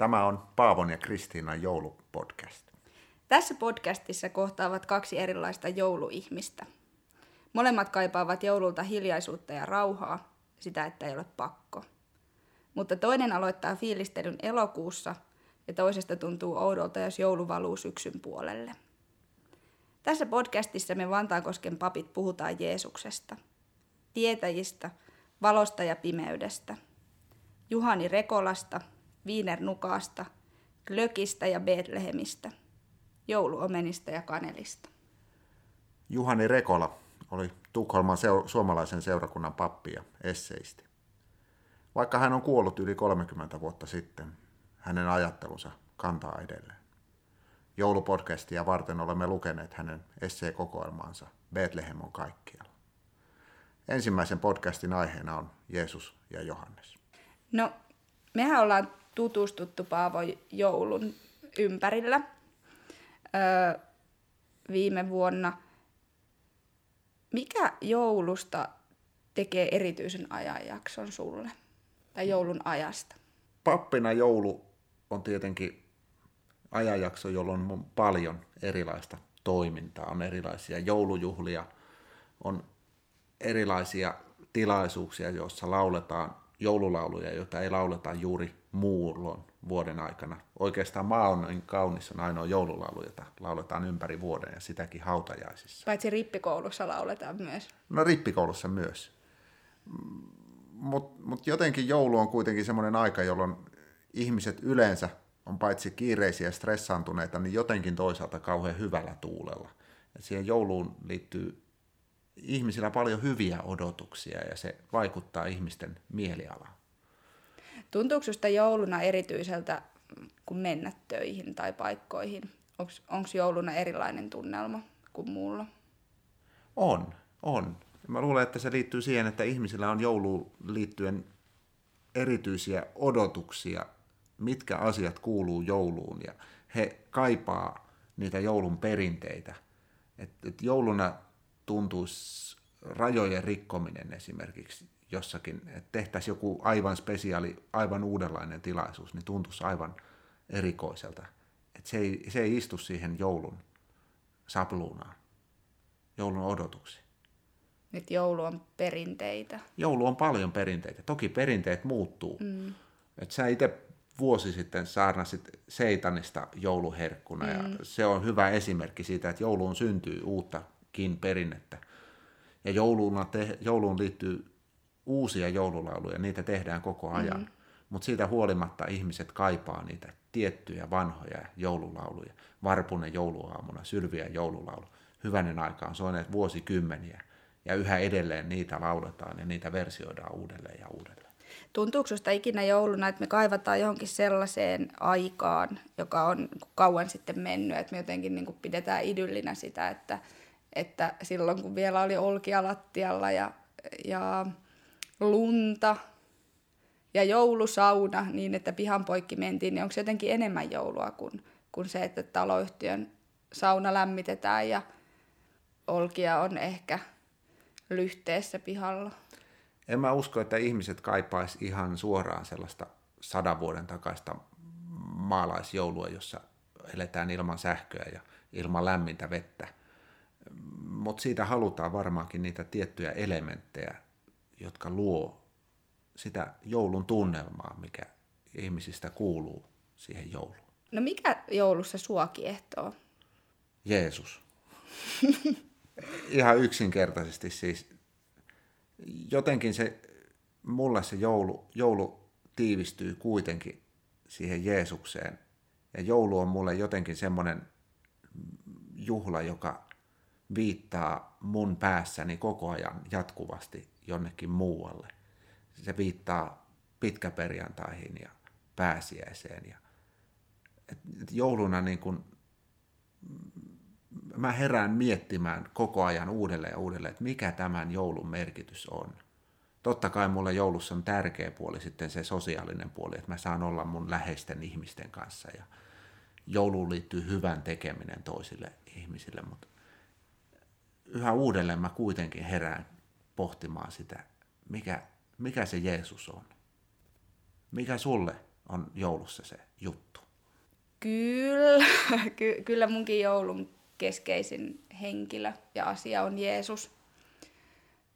Tämä on Paavon ja Kristiinan joulupodcast. Tässä podcastissa kohtaavat kaksi erilaista jouluihmistä. Molemmat kaipaavat joululta hiljaisuutta ja rauhaa, sitä, että ei ole pakko. Mutta toinen aloittaa fiilistelyn elokuussa ja toisesta tuntuu oudolta, jos joulu valuu syksyn puolelle. Tässä podcastissa me Vantaankosken papit puhutaan Jeesuksesta, tietäjistä, valosta ja pimeydestä, Juhani Rekolasta, Wiener Nukaasta, Glökistä ja Betlehemistä, jouluomenista ja kanelista. Juhani Rekola oli Tukholman seur- suomalaisen seurakunnan pappi ja esseisti. Vaikka hän on kuollut yli 30 vuotta sitten, hänen ajattelunsa kantaa edelleen. Joulupodcastia varten olemme lukeneet hänen esseekokoelmaansa Bethlehem on kaikkialla. Ensimmäisen podcastin aiheena on Jeesus ja Johannes. No, mehän ollaan tutustuttu Paavo joulun ympärillä öö, viime vuonna. Mikä joulusta tekee erityisen ajanjakson sulle? Tai joulun ajasta? Pappina joulu on tietenkin ajanjakso, jolloin on paljon erilaista toimintaa, on erilaisia joulujuhlia, on erilaisia tilaisuuksia, joissa lauletaan joululauluja, joita ei lauleta juuri muulloin vuoden aikana. Oikeastaan maa on niin kaunis on ainoa joululaulu, jota lauletaan ympäri vuoden ja sitäkin hautajaisissa. Paitsi rippikoulussa lauletaan myös. No rippikoulussa myös. Mutta mut jotenkin joulu on kuitenkin semmoinen aika, jolloin ihmiset yleensä on paitsi kiireisiä ja stressaantuneita, niin jotenkin toisaalta kauhean hyvällä tuulella. Ja siihen jouluun liittyy ihmisillä paljon hyviä odotuksia ja se vaikuttaa ihmisten mielialaan. Tuntuuko sinusta jouluna erityiseltä kuin mennä töihin tai paikkoihin? Onko jouluna erilainen tunnelma kuin muulla? On, on. Mä luulen, että se liittyy siihen, että ihmisillä on jouluun liittyen erityisiä odotuksia, mitkä asiat kuuluu jouluun ja he kaipaa niitä joulun perinteitä. Et, et jouluna tuntuisi rajojen rikkominen esimerkiksi jossakin, että tehtäisiin joku aivan spesiaali, aivan uudenlainen tilaisuus, niin tuntuisi aivan erikoiselta. Että se, ei, se ei istu siihen joulun sapluunaan, joulun odotuksiin. Nyt joulu on perinteitä. Joulu on paljon perinteitä. Toki perinteet muuttuu. Mm. Et sä itse vuosi sitten saarnasit Seitanista jouluherkkuna mm. ja se on hyvä esimerkki siitä, että jouluun syntyy uuttakin perinnettä. Ja jouluun, te, jouluun liittyy uusia joululauluja, niitä tehdään koko ajan. Mm. Mutta siitä huolimatta ihmiset kaipaa niitä tiettyjä vanhoja joululauluja. Varpunen jouluaamuna, Sylviä joululaulu. Hyvänen aika on soineet vuosikymmeniä. Ja yhä edelleen niitä lauletaan ja niitä versioidaan uudelleen ja uudelleen. Tuntuuko sinusta ikinä jouluna, että me kaivataan johonkin sellaiseen aikaan, joka on kauan sitten mennyt, että me jotenkin niin pidetään idyllinä sitä, että, että silloin kun vielä oli olkia lattialla ja, ja lunta ja joulusauna niin, että pihan poikki mentiin, niin onko se jotenkin enemmän joulua kuin, kuin se, että taloyhtiön sauna lämmitetään ja olkia on ehkä lyhteessä pihalla? En mä usko, että ihmiset kaipaisi ihan suoraan sellaista sadan vuoden takaista maalaisjoulua, jossa eletään ilman sähköä ja ilman lämmintä vettä. Mutta siitä halutaan varmaankin niitä tiettyjä elementtejä, jotka luo sitä joulun tunnelmaa, mikä ihmisistä kuuluu siihen jouluun. No mikä joulussa sua kiehtoo? Jeesus. Ihan yksinkertaisesti siis. Jotenkin se, mulle se joulu, joulu tiivistyy kuitenkin siihen Jeesukseen. Ja joulu on mulle jotenkin semmoinen juhla, joka viittaa mun päässäni koko ajan jatkuvasti jonnekin muualle. Se viittaa pitkäperjantaihin ja pääsiäiseen. Ja, et, et jouluna niin kun, mä herään miettimään koko ajan uudelleen ja uudelleen, että mikä tämän joulun merkitys on. Totta kai mulle joulussa on tärkeä puoli sitten se sosiaalinen puoli, että mä saan olla mun läheisten ihmisten kanssa ja jouluun liittyy hyvän tekeminen toisille ihmisille, mutta yhä uudelleen mä kuitenkin herään pohtimaan sitä, mikä, mikä se Jeesus on. Mikä sulle on joulussa se juttu? Kyllä, ky- kyllä munkin joulun keskeisin henkilö ja asia on Jeesus.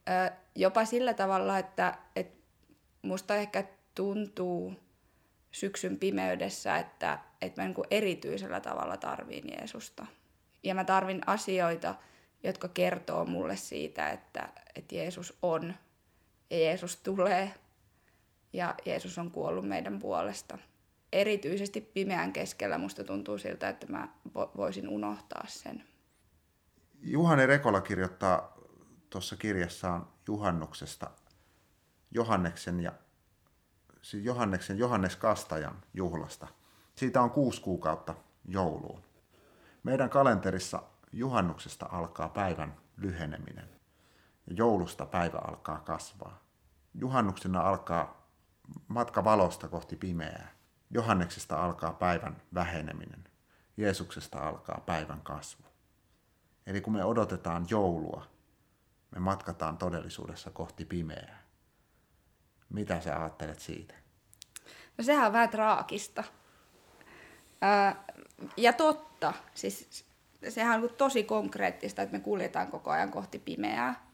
Ö, jopa sillä tavalla, että, että musta ehkä tuntuu syksyn pimeydessä, että, että mä niin erityisellä tavalla tarviin Jeesusta. Ja mä tarvin asioita, jotka kertoo mulle siitä, että, että Jeesus on ja Jeesus tulee ja Jeesus on kuollut meidän puolesta. Erityisesti pimeän keskellä musta tuntuu siltä, että mä voisin unohtaa sen. Juhani Rekola kirjoittaa tuossa kirjassaan juhannuksesta Johanneksen ja siis Johanneksen Johannes Kastajan juhlasta. Siitä on kuusi kuukautta jouluun. Meidän kalenterissa juhannuksesta alkaa päivän lyheneminen ja joulusta päivä alkaa kasvaa. Juhannuksena alkaa matka valosta kohti pimeää. Johanneksesta alkaa päivän väheneminen. Jeesuksesta alkaa päivän kasvu. Eli kun me odotetaan joulua, me matkataan todellisuudessa kohti pimeää. Mitä sä ajattelet siitä? No sehän on vähän traagista. Ää, ja totta. Siis sehän on tosi konkreettista, että me kuljetaan koko ajan kohti pimeää.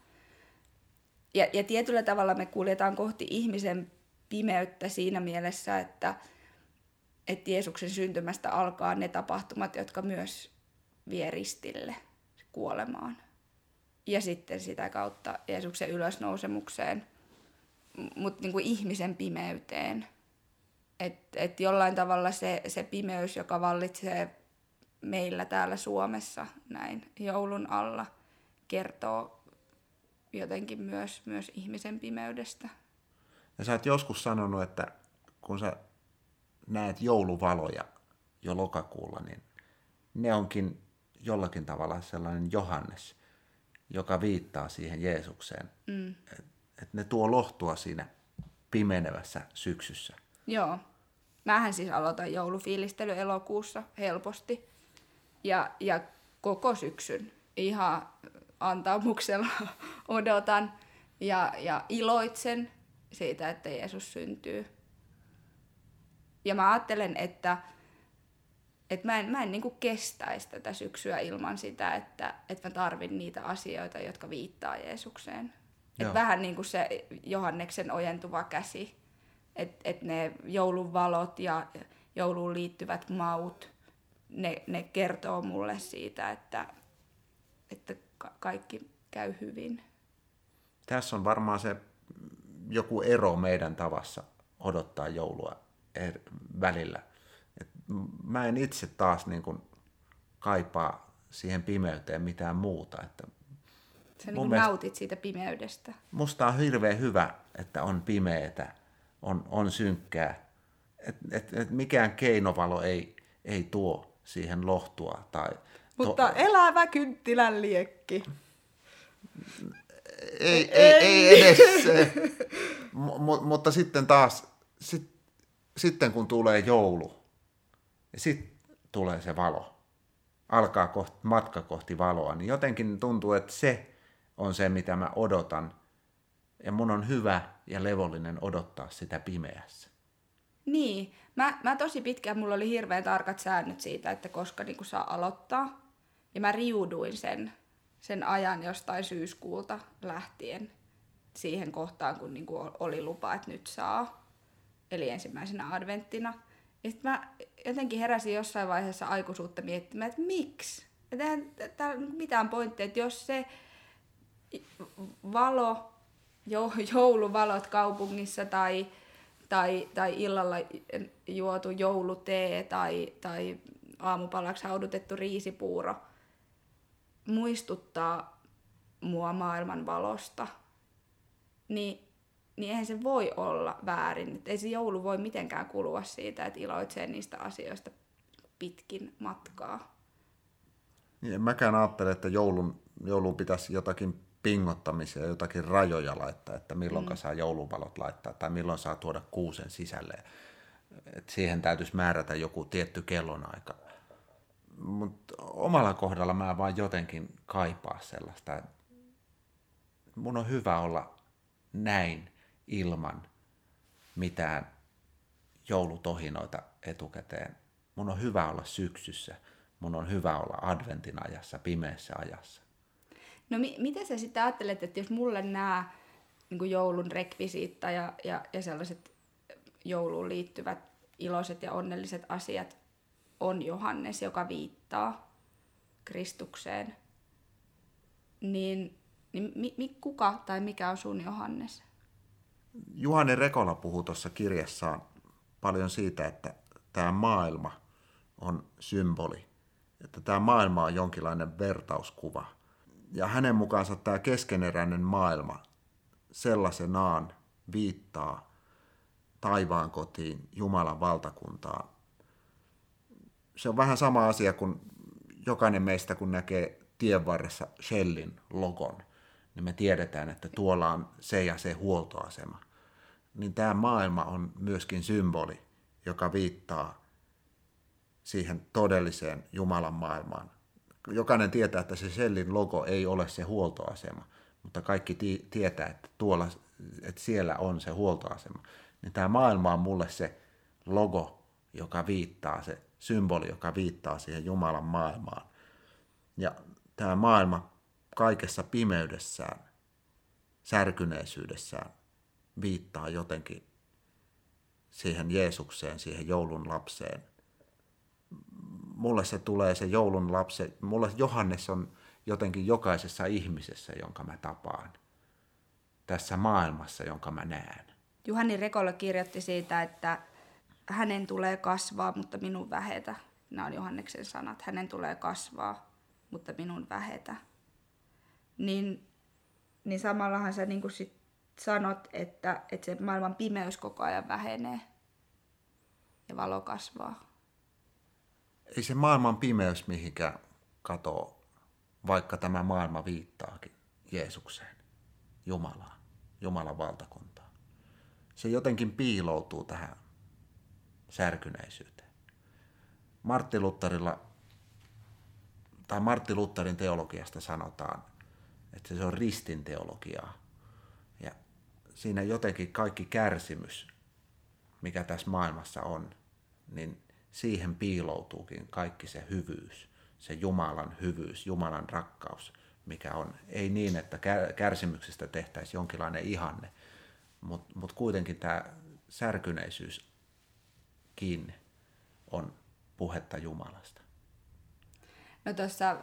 Ja, ja tietyllä tavalla me kuljetaan kohti ihmisen pimeyttä siinä mielessä, että, että Jeesuksen syntymästä alkaa ne tapahtumat, jotka myös vie ristille kuolemaan. Ja sitten sitä kautta Jeesuksen ylösnousemukseen, mutta niin kuin ihmisen pimeyteen. Että et jollain tavalla se, se pimeys, joka vallitsee meillä täällä Suomessa näin joulun alla, kertoo jotenkin myös, myös ihmisen pimeydestä. Ja sä oot joskus sanonut, että kun sä näet jouluvaloja jo lokakuulla, niin ne onkin jollakin tavalla sellainen Johannes, joka viittaa siihen Jeesukseen. Mm. Että et ne tuo lohtua siinä pimenevässä syksyssä. Joo. Mähän siis aloitan joulufiilistely elokuussa helposti. Ja, ja koko syksyn ihan antamuksella odotan ja, ja iloitsen siitä, että Jeesus syntyy. Ja mä ajattelen, että, että mä en, mä en niin kestäisi tätä syksyä ilman sitä, että, että mä tarvin niitä asioita, jotka viittaa Jeesukseen. Et vähän niin kuin se Johanneksen ojentuva käsi, että et ne joulun valot ja jouluun liittyvät maut, ne, ne kertoo mulle siitä, että, että kaikki käy hyvin. Tässä on varmaan se joku ero meidän tavassa odottaa joulua er, välillä. Et mä en itse taas niin kuin kaipaa siihen pimeyteen mitään muuta. Että Sä niin mielestä, nautit siitä pimeydestä. Musta on hirveän hyvä, että on pimeätä, on, on synkkää. Et, et, et mikään keinovalo ei, ei tuo siihen lohtua. Tai Mutta to... elävä kynttilän liekki ei, ei, ei edes se. M- mutta sitten taas, sit, sitten kun tulee joulu, niin sitten tulee se valo. Alkaa kohti, matka kohti valoa, niin jotenkin tuntuu, että se on se, mitä mä odotan. Ja mun on hyvä ja levollinen odottaa sitä pimeässä. Niin. Mä, mä tosi pitkään, mulla oli hirveän tarkat säännöt siitä, että koska niin saa aloittaa. Ja mä riuduin sen sen ajan jostain syyskuulta lähtien siihen kohtaan, kun niin oli lupa, että nyt saa. Eli ensimmäisenä adventtina. Ja sitten mä jotenkin heräsin jossain vaiheessa aikuisuutta miettimään, että miksi? Että eihän täällä mitään pointtia, että jos se valo, jouluvalot kaupungissa tai, tai, tai illalla juotu joulutee tai, tai aamupalaksi haudutettu riisipuuro – muistuttaa mua maailman valosta, niin, niin eihän se voi olla väärin. Et ei se joulu voi mitenkään kulua siitä, että iloitsee niistä asioista pitkin matkaa. Niin, en mäkään ajattele, että joulun, joulun pitäisi jotakin pingottamisia, jotakin rajoja laittaa, että milloin mm. saa jouluvalot laittaa tai milloin saa tuoda kuusen sisälle. Et siihen täytyisi määrätä joku tietty kellonaika mutta omalla kohdalla mä vaan jotenkin kaipaa sellaista. Mun on hyvä olla näin ilman mitään joulutohinoita etukäteen. Mun on hyvä olla syksyssä. Mun on hyvä olla adventin ajassa, pimeässä ajassa. No mi- miten sä sitten ajattelet, että jos mulle nämä niin joulun rekvisiitta ja, ja, ja sellaiset jouluun liittyvät iloiset ja onnelliset asiat on Johannes, joka viittaa Kristukseen, niin, niin mi, mi, kuka tai mikä on sun Johannes? Juhani Rekola puhuu tuossa kirjassaan paljon siitä, että tämä maailma on symboli, että tämä maailma on jonkinlainen vertauskuva. Ja hänen mukaansa tämä keskeneräinen maailma sellaisenaan viittaa taivaan kotiin, Jumalan valtakuntaan. Se on vähän sama asia kuin jokainen meistä, kun näkee tien varressa Shellin logon, niin me tiedetään, että tuolla on se ja se huoltoasema. Niin tämä maailma on myöskin symboli, joka viittaa siihen todelliseen Jumalan maailmaan. Jokainen tietää, että se Shellin logo ei ole se huoltoasema, mutta kaikki ti- tietää, että, tuolla, että siellä on se huoltoasema. Niin tämä maailma on mulle se logo, joka viittaa, se symboli, joka viittaa siihen Jumalan maailmaan. Ja tämä maailma kaikessa pimeydessään, särkyneisyydessään viittaa jotenkin siihen Jeesukseen, siihen joulun lapseen. Mulle se tulee se joulun lapse, mulle Johannes on jotenkin jokaisessa ihmisessä, jonka mä tapaan. Tässä maailmassa, jonka mä näen. Juhani Rekola kirjoitti siitä, että hänen tulee kasvaa, mutta minun vähetä. Nämä on Johanneksen sanat. Hänen tulee kasvaa, mutta minun vähetä. Niin, niin samallahan sä niin sit sanot, että, että se maailman pimeys koko ajan vähenee ja valo kasvaa. Ei se maailman pimeys mihinkään katoo, vaikka tämä maailma viittaakin Jeesukseen, Jumalaan, Jumalan valtakuntaan. Se jotenkin piiloutuu tähän särkyneisyyteen. Martti Lutterilla, tai Martti Lutterin teologiasta sanotaan, että se on ristin teologiaa. Ja siinä jotenkin kaikki kärsimys, mikä tässä maailmassa on, niin siihen piiloutuukin kaikki se hyvyys, se Jumalan hyvyys, Jumalan rakkaus, mikä on. Ei niin, että kärsimyksestä tehtäisiin jonkinlainen ihanne, mutta mut kuitenkin tämä särkyneisyys kiinni on puhetta Jumalasta. No tuossa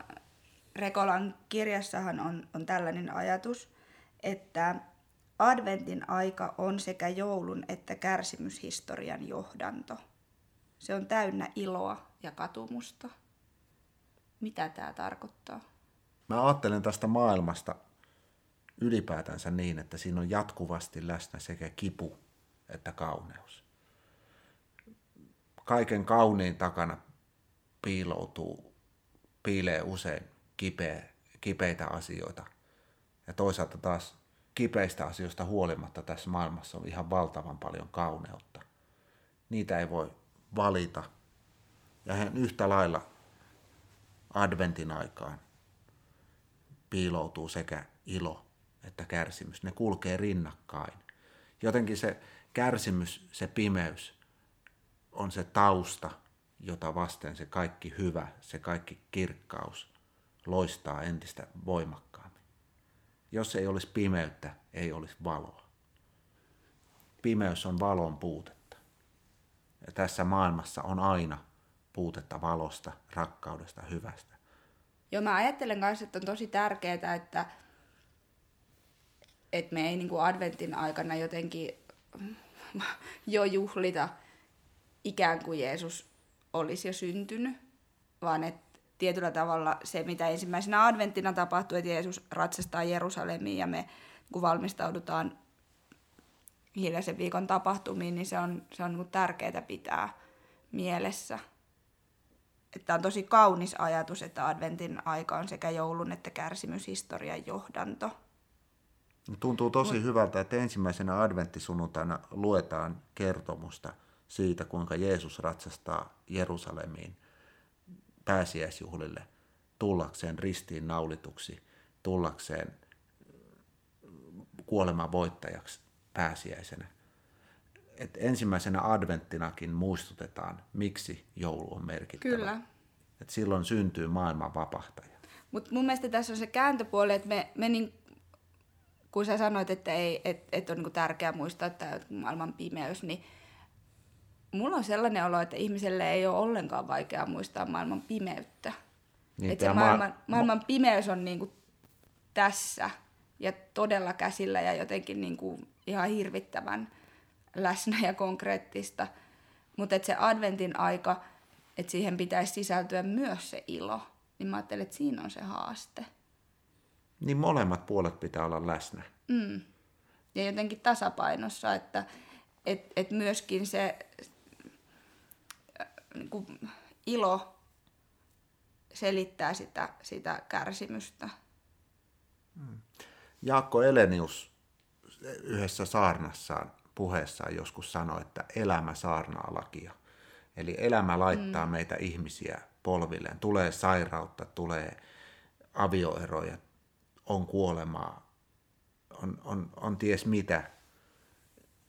Rekolan kirjassahan on, on tällainen ajatus, että adventin aika on sekä joulun että kärsimyshistorian johdanto. Se on täynnä iloa ja katumusta. Mitä tämä tarkoittaa? Mä ajattelen tästä maailmasta ylipäätänsä niin, että siinä on jatkuvasti läsnä sekä kipu että kauneus. Kaiken kauniin takana piiloutuu, piilee usein kipeä, kipeitä asioita. Ja toisaalta taas kipeistä asioista huolimatta tässä maailmassa on ihan valtavan paljon kauneutta. Niitä ei voi valita. Ja hän yhtä lailla adventin aikaan piiloutuu sekä ilo että kärsimys. Ne kulkee rinnakkain. Jotenkin se kärsimys, se pimeys on se tausta, jota vasten se kaikki hyvä, se kaikki kirkkaus loistaa entistä voimakkaammin. Jos ei olisi pimeyttä, ei olisi valoa. Pimeys on valon puutetta. Tässä maailmassa on aina puutetta valosta, rakkaudesta, hyvästä. Joo, mä ajattelen myös, että on tosi tärkeää, että, että me ei niin kuin adventin aikana jotenkin jo juhlita ikään kuin Jeesus olisi jo syntynyt, vaan että tietyllä tavalla se, mitä ensimmäisenä adventtina tapahtuu, että Jeesus ratsastaa Jerusalemiin ja me kun valmistaudutaan hiljaisen viikon tapahtumiin, niin se on, se on niin tärkeää pitää mielessä. Että on tosi kaunis ajatus, että adventin aika on sekä joulun että kärsimyshistorian johdanto. Tuntuu tosi Mut... hyvältä, että ensimmäisenä adventtisunnuntaina luetaan kertomusta siitä, kuinka Jeesus ratsastaa Jerusalemiin pääsiäisjuhlille tullakseen ristiin naulituksi, tullakseen kuoleman voittajaksi pääsiäisenä. että ensimmäisenä adventtinakin muistutetaan, miksi joulu on merkittävä. Kyllä. Että silloin syntyy maailman vapahtaja. Mutta mun mielestä tässä on se kääntöpuoli, että me, me niin, kun sä sanoit, että ei, et, et on niin tärkeää muistaa, että maailman pimeys, niin mulla on sellainen olo, että ihmiselle ei ole ollenkaan vaikeaa muistaa maailman pimeyttä. Niin, että se maailman, ma- maailman pimeys on niin kuin tässä ja todella käsillä ja jotenkin niin kuin ihan hirvittävän läsnä ja konkreettista. Mutta se adventin aika, että siihen pitäisi sisältyä myös se ilo, niin mä ajattelen, että siinä on se haaste. Niin molemmat puolet pitää olla läsnä. Mm. Ja jotenkin tasapainossa, että et, et myöskin se äh, niin kuin ilo selittää sitä, sitä kärsimystä. Mm. Jaakko Elenius yhdessä saarnassaan puheessaan joskus sanoi, että elämä saarnaa lakia. Eli elämä laittaa mm. meitä ihmisiä polvilleen. Tulee sairautta, tulee avioeroja, on kuolemaa, on, on, on ties mitä.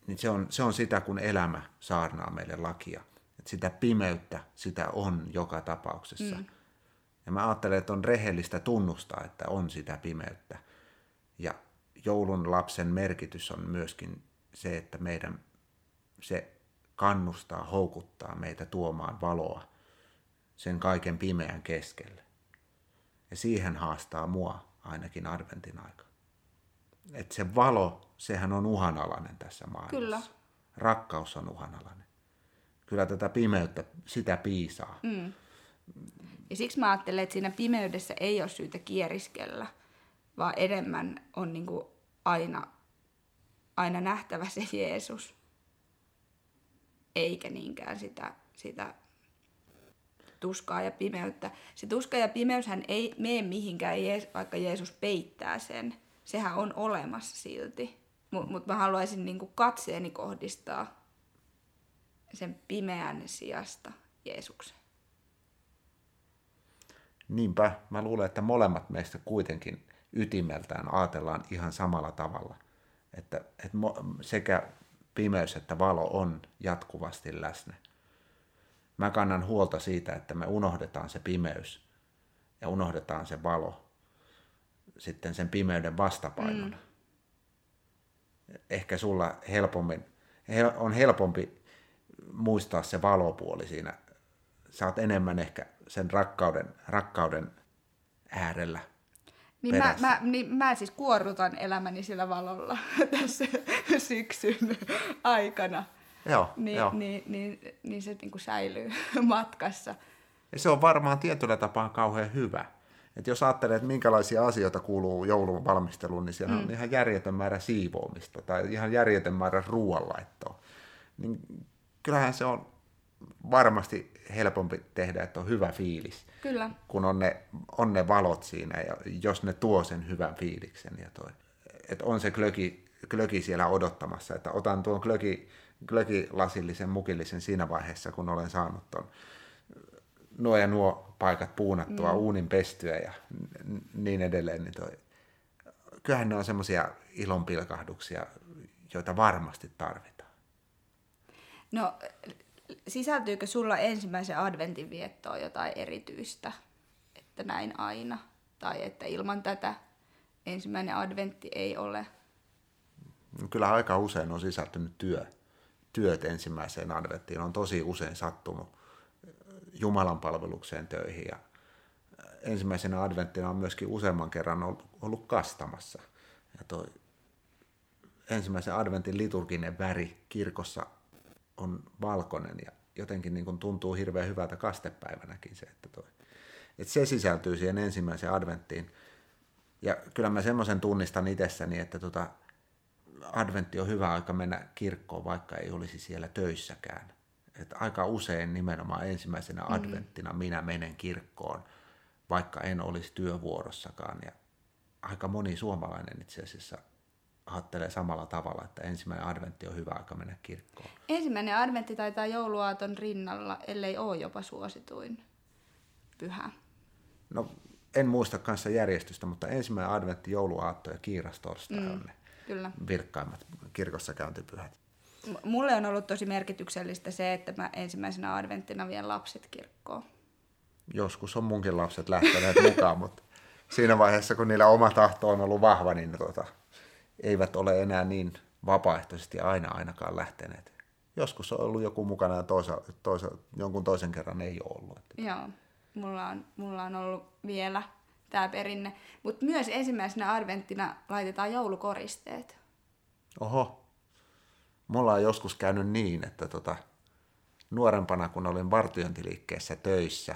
Niin se, on, se on sitä, kun elämä saarnaa meille lakia. Et sitä pimeyttä, sitä on joka tapauksessa. Mm. Ja mä ajattelen, että on rehellistä tunnustaa, että on sitä pimeyttä. Ja joulun lapsen merkitys on myöskin se, että meidän se kannustaa, houkuttaa meitä tuomaan valoa sen kaiken pimeän keskelle. Ja siihen haastaa mua ainakin adventin aika. Että se valo, sehän on uhanalainen tässä maailmassa. Kyllä. Rakkaus on uhanalainen. Kyllä tätä pimeyttä, sitä piisaa. Mm. Ja siksi mä ajattelen, että siinä pimeydessä ei ole syytä kieriskellä, vaan enemmän on niin kuin aina, aina nähtävä se Jeesus, eikä niinkään sitä, sitä tuskaa ja pimeyttä. Se tuska ja pimeyshän ei mene mihinkään, vaikka Jeesus peittää sen. Sehän on olemassa silti. Mutta mut mä haluaisin niinku katseeni kohdistaa sen pimeän sijasta Jeesuksen. Niinpä, mä luulen, että molemmat meistä kuitenkin ytimeltään ajatellaan ihan samalla tavalla. Että, että sekä pimeys että valo on jatkuvasti läsnä. Mä kannan huolta siitä, että me unohdetaan se pimeys ja unohdetaan se valo sitten sen pimeyden vastapainona. Mm. Ehkä sulla helpommin, on helpompi muistaa se valopuoli siinä. Sä oot enemmän ehkä sen rakkauden, rakkauden äärellä niin mä, mä, niin mä siis kuorrutan elämäni sillä valolla tässä syksyn aikana. Joo, niin, joo. Niin, niin, niin se niin kuin säilyy matkassa. Ja se on varmaan tietyllä tapaa kauhean hyvä. Et jos ajattelee, että minkälaisia asioita kuuluu joulun valmisteluun, niin siellä mm. on ihan järjetön määrä siivoamista tai ihan järjetön määrä ruoanlaittoa. Niin kyllähän se on varmasti helpompi tehdä, että on hyvä fiilis. Kyllä. Kun on ne, on ne valot siinä, ja jos ne tuo sen hyvän fiiliksen. Ja toi. Että on se klöki, klöki siellä odottamassa, että otan tuon klöki, klökilasillisen, mukillisen siinä vaiheessa, kun olen saanut ton nuo ja nuo paikat puunattua, mm. uunin pestyä ja niin edelleen. Niin toi, kyllähän ne on semmoisia ilonpilkahduksia, joita varmasti tarvitaan. No sisältyykö sulla ensimmäisen adventin viettoon jotain erityistä, että näin aina, tai että ilman tätä ensimmäinen adventti ei ole? No kyllä aika usein on sisältynyt työ, työt ensimmäiseen adventtiin. On tosi usein sattunut Jumalan palvelukseen töihin ja ensimmäisenä adventtina on myöskin useamman kerran ollut, ollut kastamassa. Ja toi ensimmäisen adventin liturginen väri kirkossa on valkoinen ja jotenkin niin kuin tuntuu hirveän hyvältä kastepäivänäkin se, että, toi, että se sisältyy siihen ensimmäiseen adventtiin. Ja kyllä mä semmoisen tunnistan itsessäni, että tota, adventti on hyvä aika mennä kirkkoon, vaikka ei olisi siellä töissäkään. Että aika usein nimenomaan ensimmäisenä mm. adventtina minä menen kirkkoon, vaikka en olisi työvuorossakaan. Ja aika moni suomalainen itse asiassa ajattelee samalla tavalla, että ensimmäinen adventti on hyvä aika mennä kirkkoon. Ensimmäinen adventti taitaa jouluaaton rinnalla, ellei ole jopa suosituin pyhä. No en muista kanssa järjestystä, mutta ensimmäinen adventti, jouluaatto ja kiirastorstai mm, on ne kyllä. virkkaimmat kirkossa käyntipyhät. mulle on ollut tosi merkityksellistä se, että mä ensimmäisenä adventtina vien lapset kirkkoon. Joskus on munkin lapset lähteneet mukaan, mutta siinä vaiheessa, kun niillä oma tahto on ollut vahva, niin tota, eivät ole enää niin vapaaehtoisesti aina ainakaan lähteneet. Joskus on ollut joku mukana ja toisa, toisa, jonkun toisen kerran ei ole ollut. Joo, mulla on, mulla on ollut vielä tämä perinne. Mutta myös ensimmäisenä adventtina laitetaan joulukoristeet. Oho. Mulla on joskus käynyt niin, että tota, nuorempana kun olin vartiointiliikkeessä töissä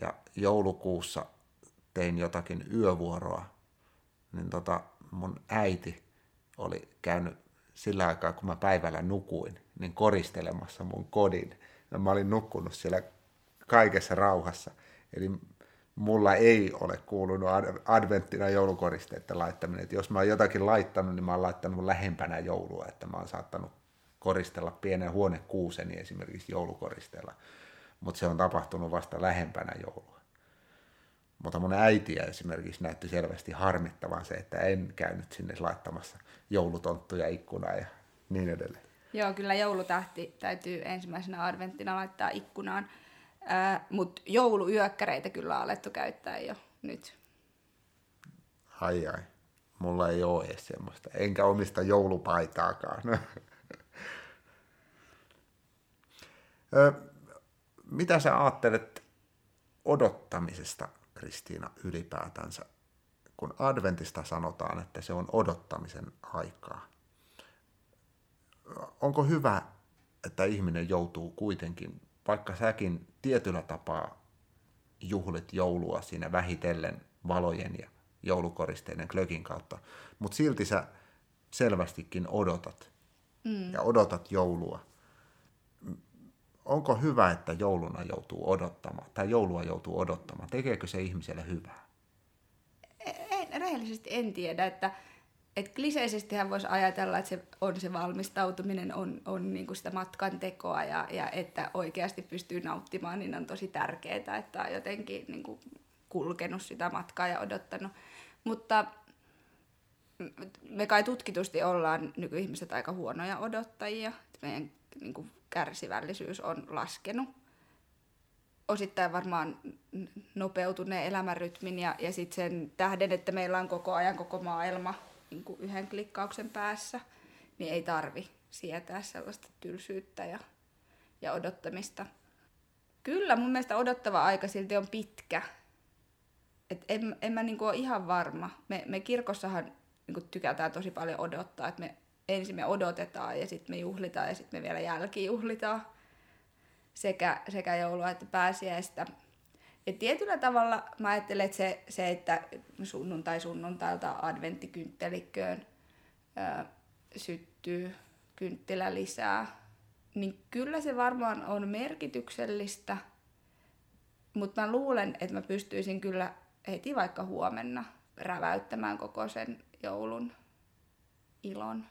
ja joulukuussa tein jotakin yövuoroa, niin tota, mun äiti oli käynyt sillä aikaa, kun mä päivällä nukuin, niin koristelemassa mun kodin. Ja mä olin nukkunut siellä kaikessa rauhassa. Eli mulla ei ole kuulunut adventtina joulukoristeiden laittaminen. Et jos mä oon jotakin laittanut, niin mä oon laittanut lähempänä joulua, että mä oon saattanut koristella pienen huonekuuseni esimerkiksi joulukoristeella. Mutta se on tapahtunut vasta lähempänä joulua. Mutta mun äitiä esimerkiksi näytti selvästi harmittavan se, että en käynyt sinne laittamassa joulutonttuja ikkunaan ja niin edelleen. Joo, kyllä joulutähti täytyy ensimmäisenä adventtina laittaa ikkunaan. Mutta jouluyökkäreitä kyllä on alettu käyttää jo nyt. Ai ai, mulla ei ole edes semmoista. Enkä omista joulupaitaakaan. Mitä sä ajattelet odottamisesta, Kristiina, ylipäätänsä? Kun adventista sanotaan, että se on odottamisen aikaa. Onko hyvä, että ihminen joutuu kuitenkin vaikka säkin tietyllä tapaa juhlit joulua siinä vähitellen valojen ja joulukoristeiden klökin kautta, mutta silti sä selvästikin odotat mm. ja odotat joulua. Onko hyvä, että jouluna joutuu odottamaan tai joulua joutuu odottamaan? Tekeekö se ihmiselle hyvää? En, rehellisesti en tiedä, että et kliseisestihän voisi ajatella, että se on se valmistautuminen, on, on niinku sitä matkan tekoa ja, ja että oikeasti pystyy nauttimaan, niin on tosi tärkeää, että on jotenkin niinku kulkenut sitä matkaa ja odottanut. Mutta me kai tutkitusti ollaan nykyihmiset aika huonoja odottajia. Meidän niinku kärsivällisyys on laskenut. Osittain varmaan nopeutuneen elämänrytmin ja, ja sitten sen tähden, että meillä on koko ajan koko maailma niin kuin yhden klikkauksen päässä, niin ei tarvi sietää sellaista tylsyyttä ja, ja odottamista. Kyllä, mun mielestä odottava aika silti on pitkä. Et en, en mä niinku ole ihan varma. Me, me kirkossahan niinku tykätään tosi paljon odottaa, että me ensin me odotetaan ja sitten me juhlitaan ja sitten me vielä jälkijuhlitaan sekä, sekä joulua että pääsiäistä. Ja tietyllä tavalla mä ajattelen, että se, se että sunnuntai sunnuntailta adventtikynttelikköön ää, syttyy kynttilä lisää, niin kyllä se varmaan on merkityksellistä, mutta mä luulen, että mä pystyisin kyllä heti vaikka huomenna räväyttämään koko sen joulun ilon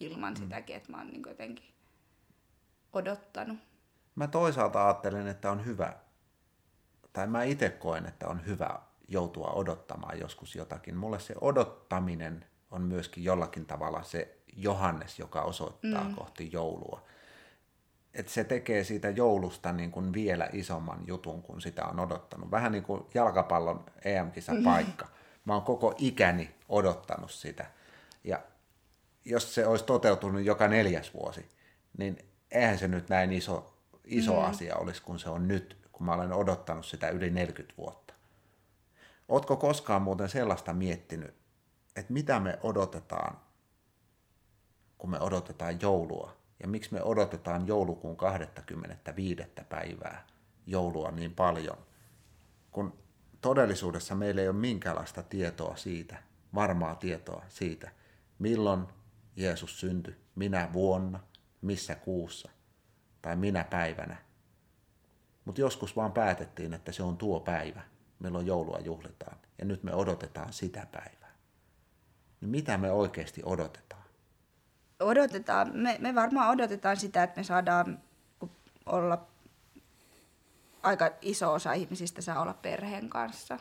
ilman mm. sitäkin, että mä oon niin jotenkin odottanut. Mä toisaalta ajattelen, että on hyvä tai mä itse koen, että on hyvä joutua odottamaan joskus jotakin. Mulle se odottaminen on myöskin jollakin tavalla se Johannes, joka osoittaa mm. kohti joulua. Et se tekee siitä joulusta niin kuin vielä isomman jutun, kun sitä on odottanut. Vähän niin kuin jalkapallon EM-kisa paikka. Mä oon koko ikäni odottanut sitä. Ja jos se olisi toteutunut joka neljäs vuosi, niin eihän se nyt näin iso, iso mm. asia olisi kuin se on nyt kun mä olen odottanut sitä yli 40 vuotta. Ootko koskaan muuten sellaista miettinyt, että mitä me odotetaan, kun me odotetaan joulua, ja miksi me odotetaan joulukuun 25. päivää joulua niin paljon, kun todellisuudessa meillä ei ole minkäänlaista tietoa siitä, varmaa tietoa siitä, milloin Jeesus syntyi, minä vuonna, missä kuussa tai minä päivänä mutta joskus vaan päätettiin, että se on tuo päivä, milloin joulua juhlitaan. Ja nyt me odotetaan sitä päivää. Niin mitä me oikeasti odotetaan? Odotetaan, me, me varmaan odotetaan sitä, että me saadaan olla, aika iso osa ihmisistä saa olla perheen kanssa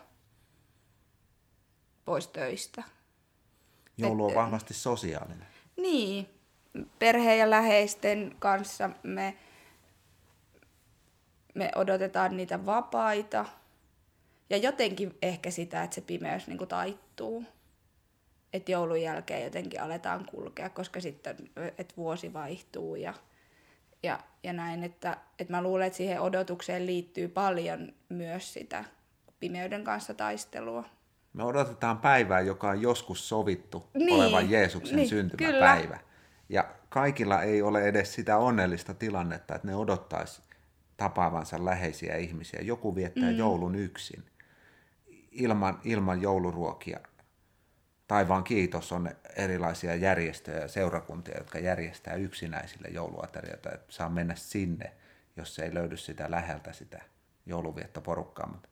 pois töistä. Joulu on Et, vahvasti sosiaalinen. Niin, perheen ja läheisten kanssa me, me odotetaan niitä vapaita. Ja jotenkin ehkä sitä, että se pimeys niin taittuu. Että joulun jälkeen jotenkin aletaan kulkea, koska sitten että vuosi vaihtuu ja, ja, ja näin. Että, että mä luulen, että siihen odotukseen liittyy paljon myös sitä pimeyden kanssa taistelua. Me odotetaan päivää, joka on joskus sovittu niin, olevan Jeesuksen niin, syntymäpäivä. Kyllä. Ja kaikilla ei ole edes sitä onnellista tilannetta, että ne odottaisi tapaavansa läheisiä ihmisiä. Joku viettää mm. joulun yksin, ilman, ilman jouluruokia. Taivaan kiitos on erilaisia järjestöjä ja seurakuntia, jotka järjestää yksinäisille jouluaterioita, että saa mennä sinne, jos ei löydy sitä läheltä sitä jouluviettoporukkaa. Mutta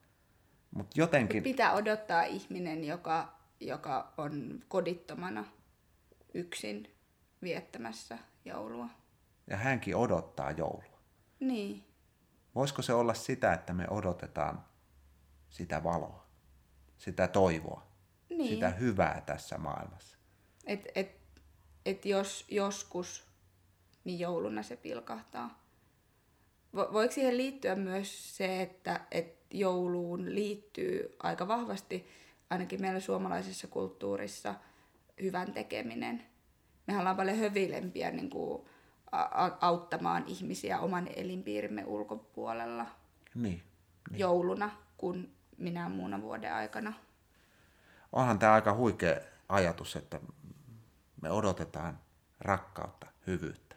mut jotenkin... Pitää odottaa ihminen, joka, joka on kodittomana yksin viettämässä joulua. Ja hänkin odottaa joulua. Niin. Voisiko se olla sitä, että me odotetaan sitä valoa, sitä toivoa, niin. sitä hyvää tässä maailmassa? Et, et, et jos joskus, niin jouluna se pilkahtaa. Voiko siihen liittyä myös se, että, että jouluun liittyy aika vahvasti, ainakin meillä suomalaisessa kulttuurissa, hyvän tekeminen? mehän ollaan paljon hövilempiä niin kuin, auttamaan ihmisiä oman elinpiirimme ulkopuolella niin, niin. jouluna kuin minä muuna vuoden aikana. Onhan tämä aika huikea ajatus, että me odotetaan rakkautta, hyvyyttä.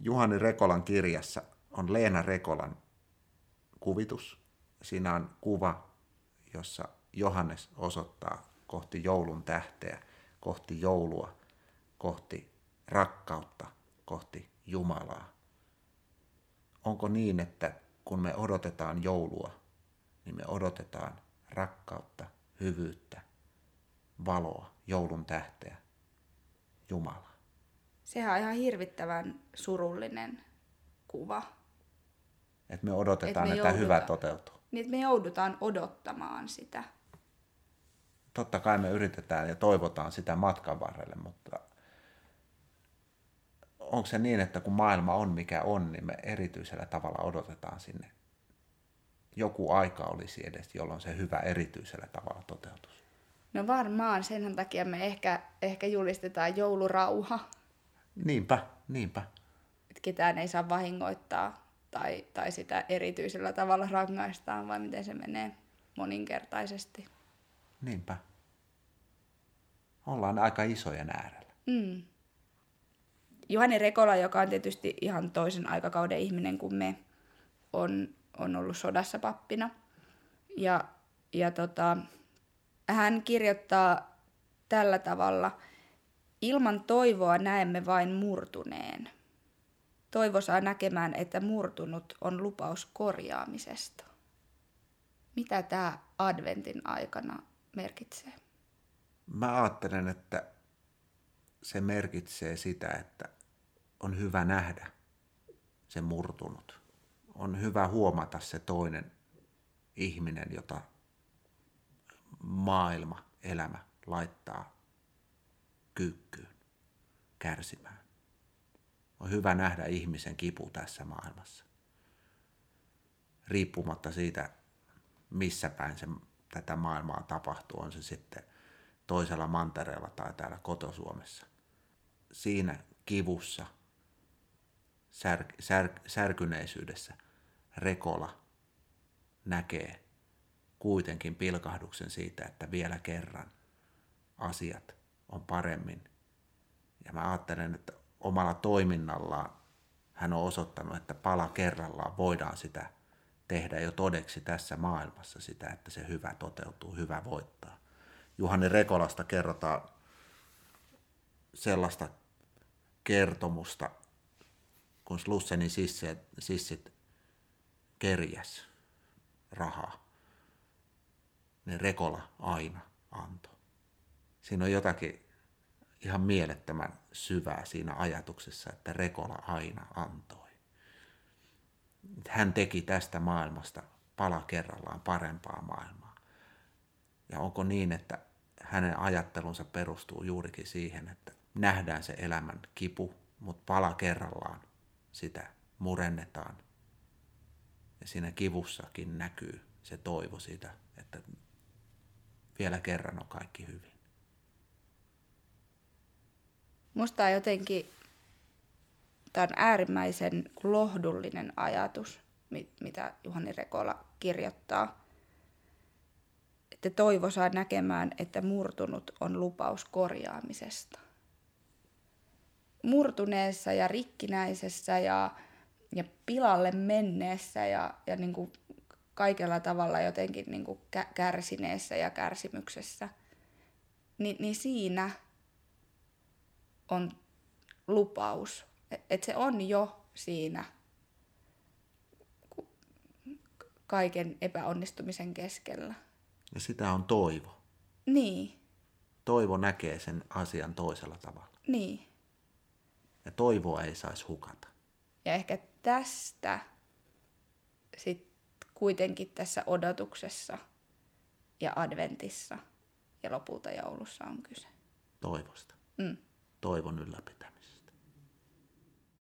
Juhani Rekolan kirjassa on Leena Rekolan kuvitus. Siinä on kuva, jossa Johannes osoittaa kohti joulun tähteä, kohti joulua – kohti rakkautta, kohti Jumalaa. Onko niin, että kun me odotetaan joulua, niin me odotetaan rakkautta, hyvyyttä, valoa, joulun tähteä, Jumalaa. Sehän on ihan hirvittävän surullinen kuva. Että me odotetaan, Et me että jouduta, hyvä toteutuu. Niin, että me joudutaan odottamaan sitä. Totta kai me yritetään ja toivotaan sitä matkan varrelle, mutta onko se niin, että kun maailma on mikä on, niin me erityisellä tavalla odotetaan sinne joku aika olisi edes, jolloin se hyvä erityisellä tavalla toteutus? No varmaan, sen takia me ehkä, ehkä julistetaan joulurauha. Niinpä, niinpä. Että ketään ei saa vahingoittaa tai, tai sitä erityisellä tavalla rangaistaan, vai miten se menee moninkertaisesti. Niinpä. Ollaan aika isojen äärellä. Mm. Juhani Rekola, joka on tietysti ihan toisen aikakauden ihminen kuin me, on, on ollut sodassa pappina. Ja, ja tota, hän kirjoittaa tällä tavalla, ilman toivoa näemme vain murtuneen. Toivo saa näkemään, että murtunut on lupaus korjaamisesta. Mitä tämä adventin aikana merkitsee? Mä ajattelen, että se merkitsee sitä, että on hyvä nähdä se murtunut. On hyvä huomata se toinen ihminen, jota maailma, elämä laittaa kyykkyyn, kärsimään. On hyvä nähdä ihmisen kipu tässä maailmassa. Riippumatta siitä, missä päin se, tätä maailmaa tapahtuu, on se sitten toisella mantereella tai täällä kotosuomessa. Siinä kivussa sär, sär, särkyneisyydessä Rekola näkee kuitenkin pilkahduksen siitä, että vielä kerran asiat on paremmin. Ja mä ajattelen, että omalla toiminnallaan hän on osoittanut, että pala kerrallaan voidaan sitä tehdä jo todeksi tässä maailmassa sitä, että se hyvä toteutuu, hyvä voittaa. Juhani Rekolasta kerrotaan sellaista kertomusta, kun Slussenin sissit, kerjäs rahaa, niin Rekola aina antoi. Siinä on jotakin ihan mielettömän syvää siinä ajatuksessa, että Rekola aina antoi. Hän teki tästä maailmasta pala kerrallaan parempaa maailmaa. Ja onko niin, että hänen ajattelunsa perustuu juurikin siihen, että nähdään se elämän kipu, mutta pala kerrallaan sitä murennetaan. Ja siinä kivussakin näkyy se toivo siitä, että vielä kerran on kaikki hyvin. Musta on jotenkin, tämä on äärimmäisen lohdullinen ajatus, mitä Juhani Rekola kirjoittaa. Että toivo saa näkemään, että murtunut on lupaus korjaamisesta. Murtuneessa ja rikkinäisessä ja, ja pilalle menneessä ja, ja niin kuin kaikella tavalla jotenkin niin kuin kärsineessä ja kärsimyksessä, Ni, niin siinä on lupaus. Että se on jo siinä kaiken epäonnistumisen keskellä. Ja sitä on toivo. Niin. Toivo näkee sen asian toisella tavalla. Niin. Ja toivoa ei saisi hukata. Ja ehkä tästä sit kuitenkin tässä odotuksessa ja adventissa ja lopulta joulussa on kyse. Toivosta. Mm. Toivon ylläpitämistä.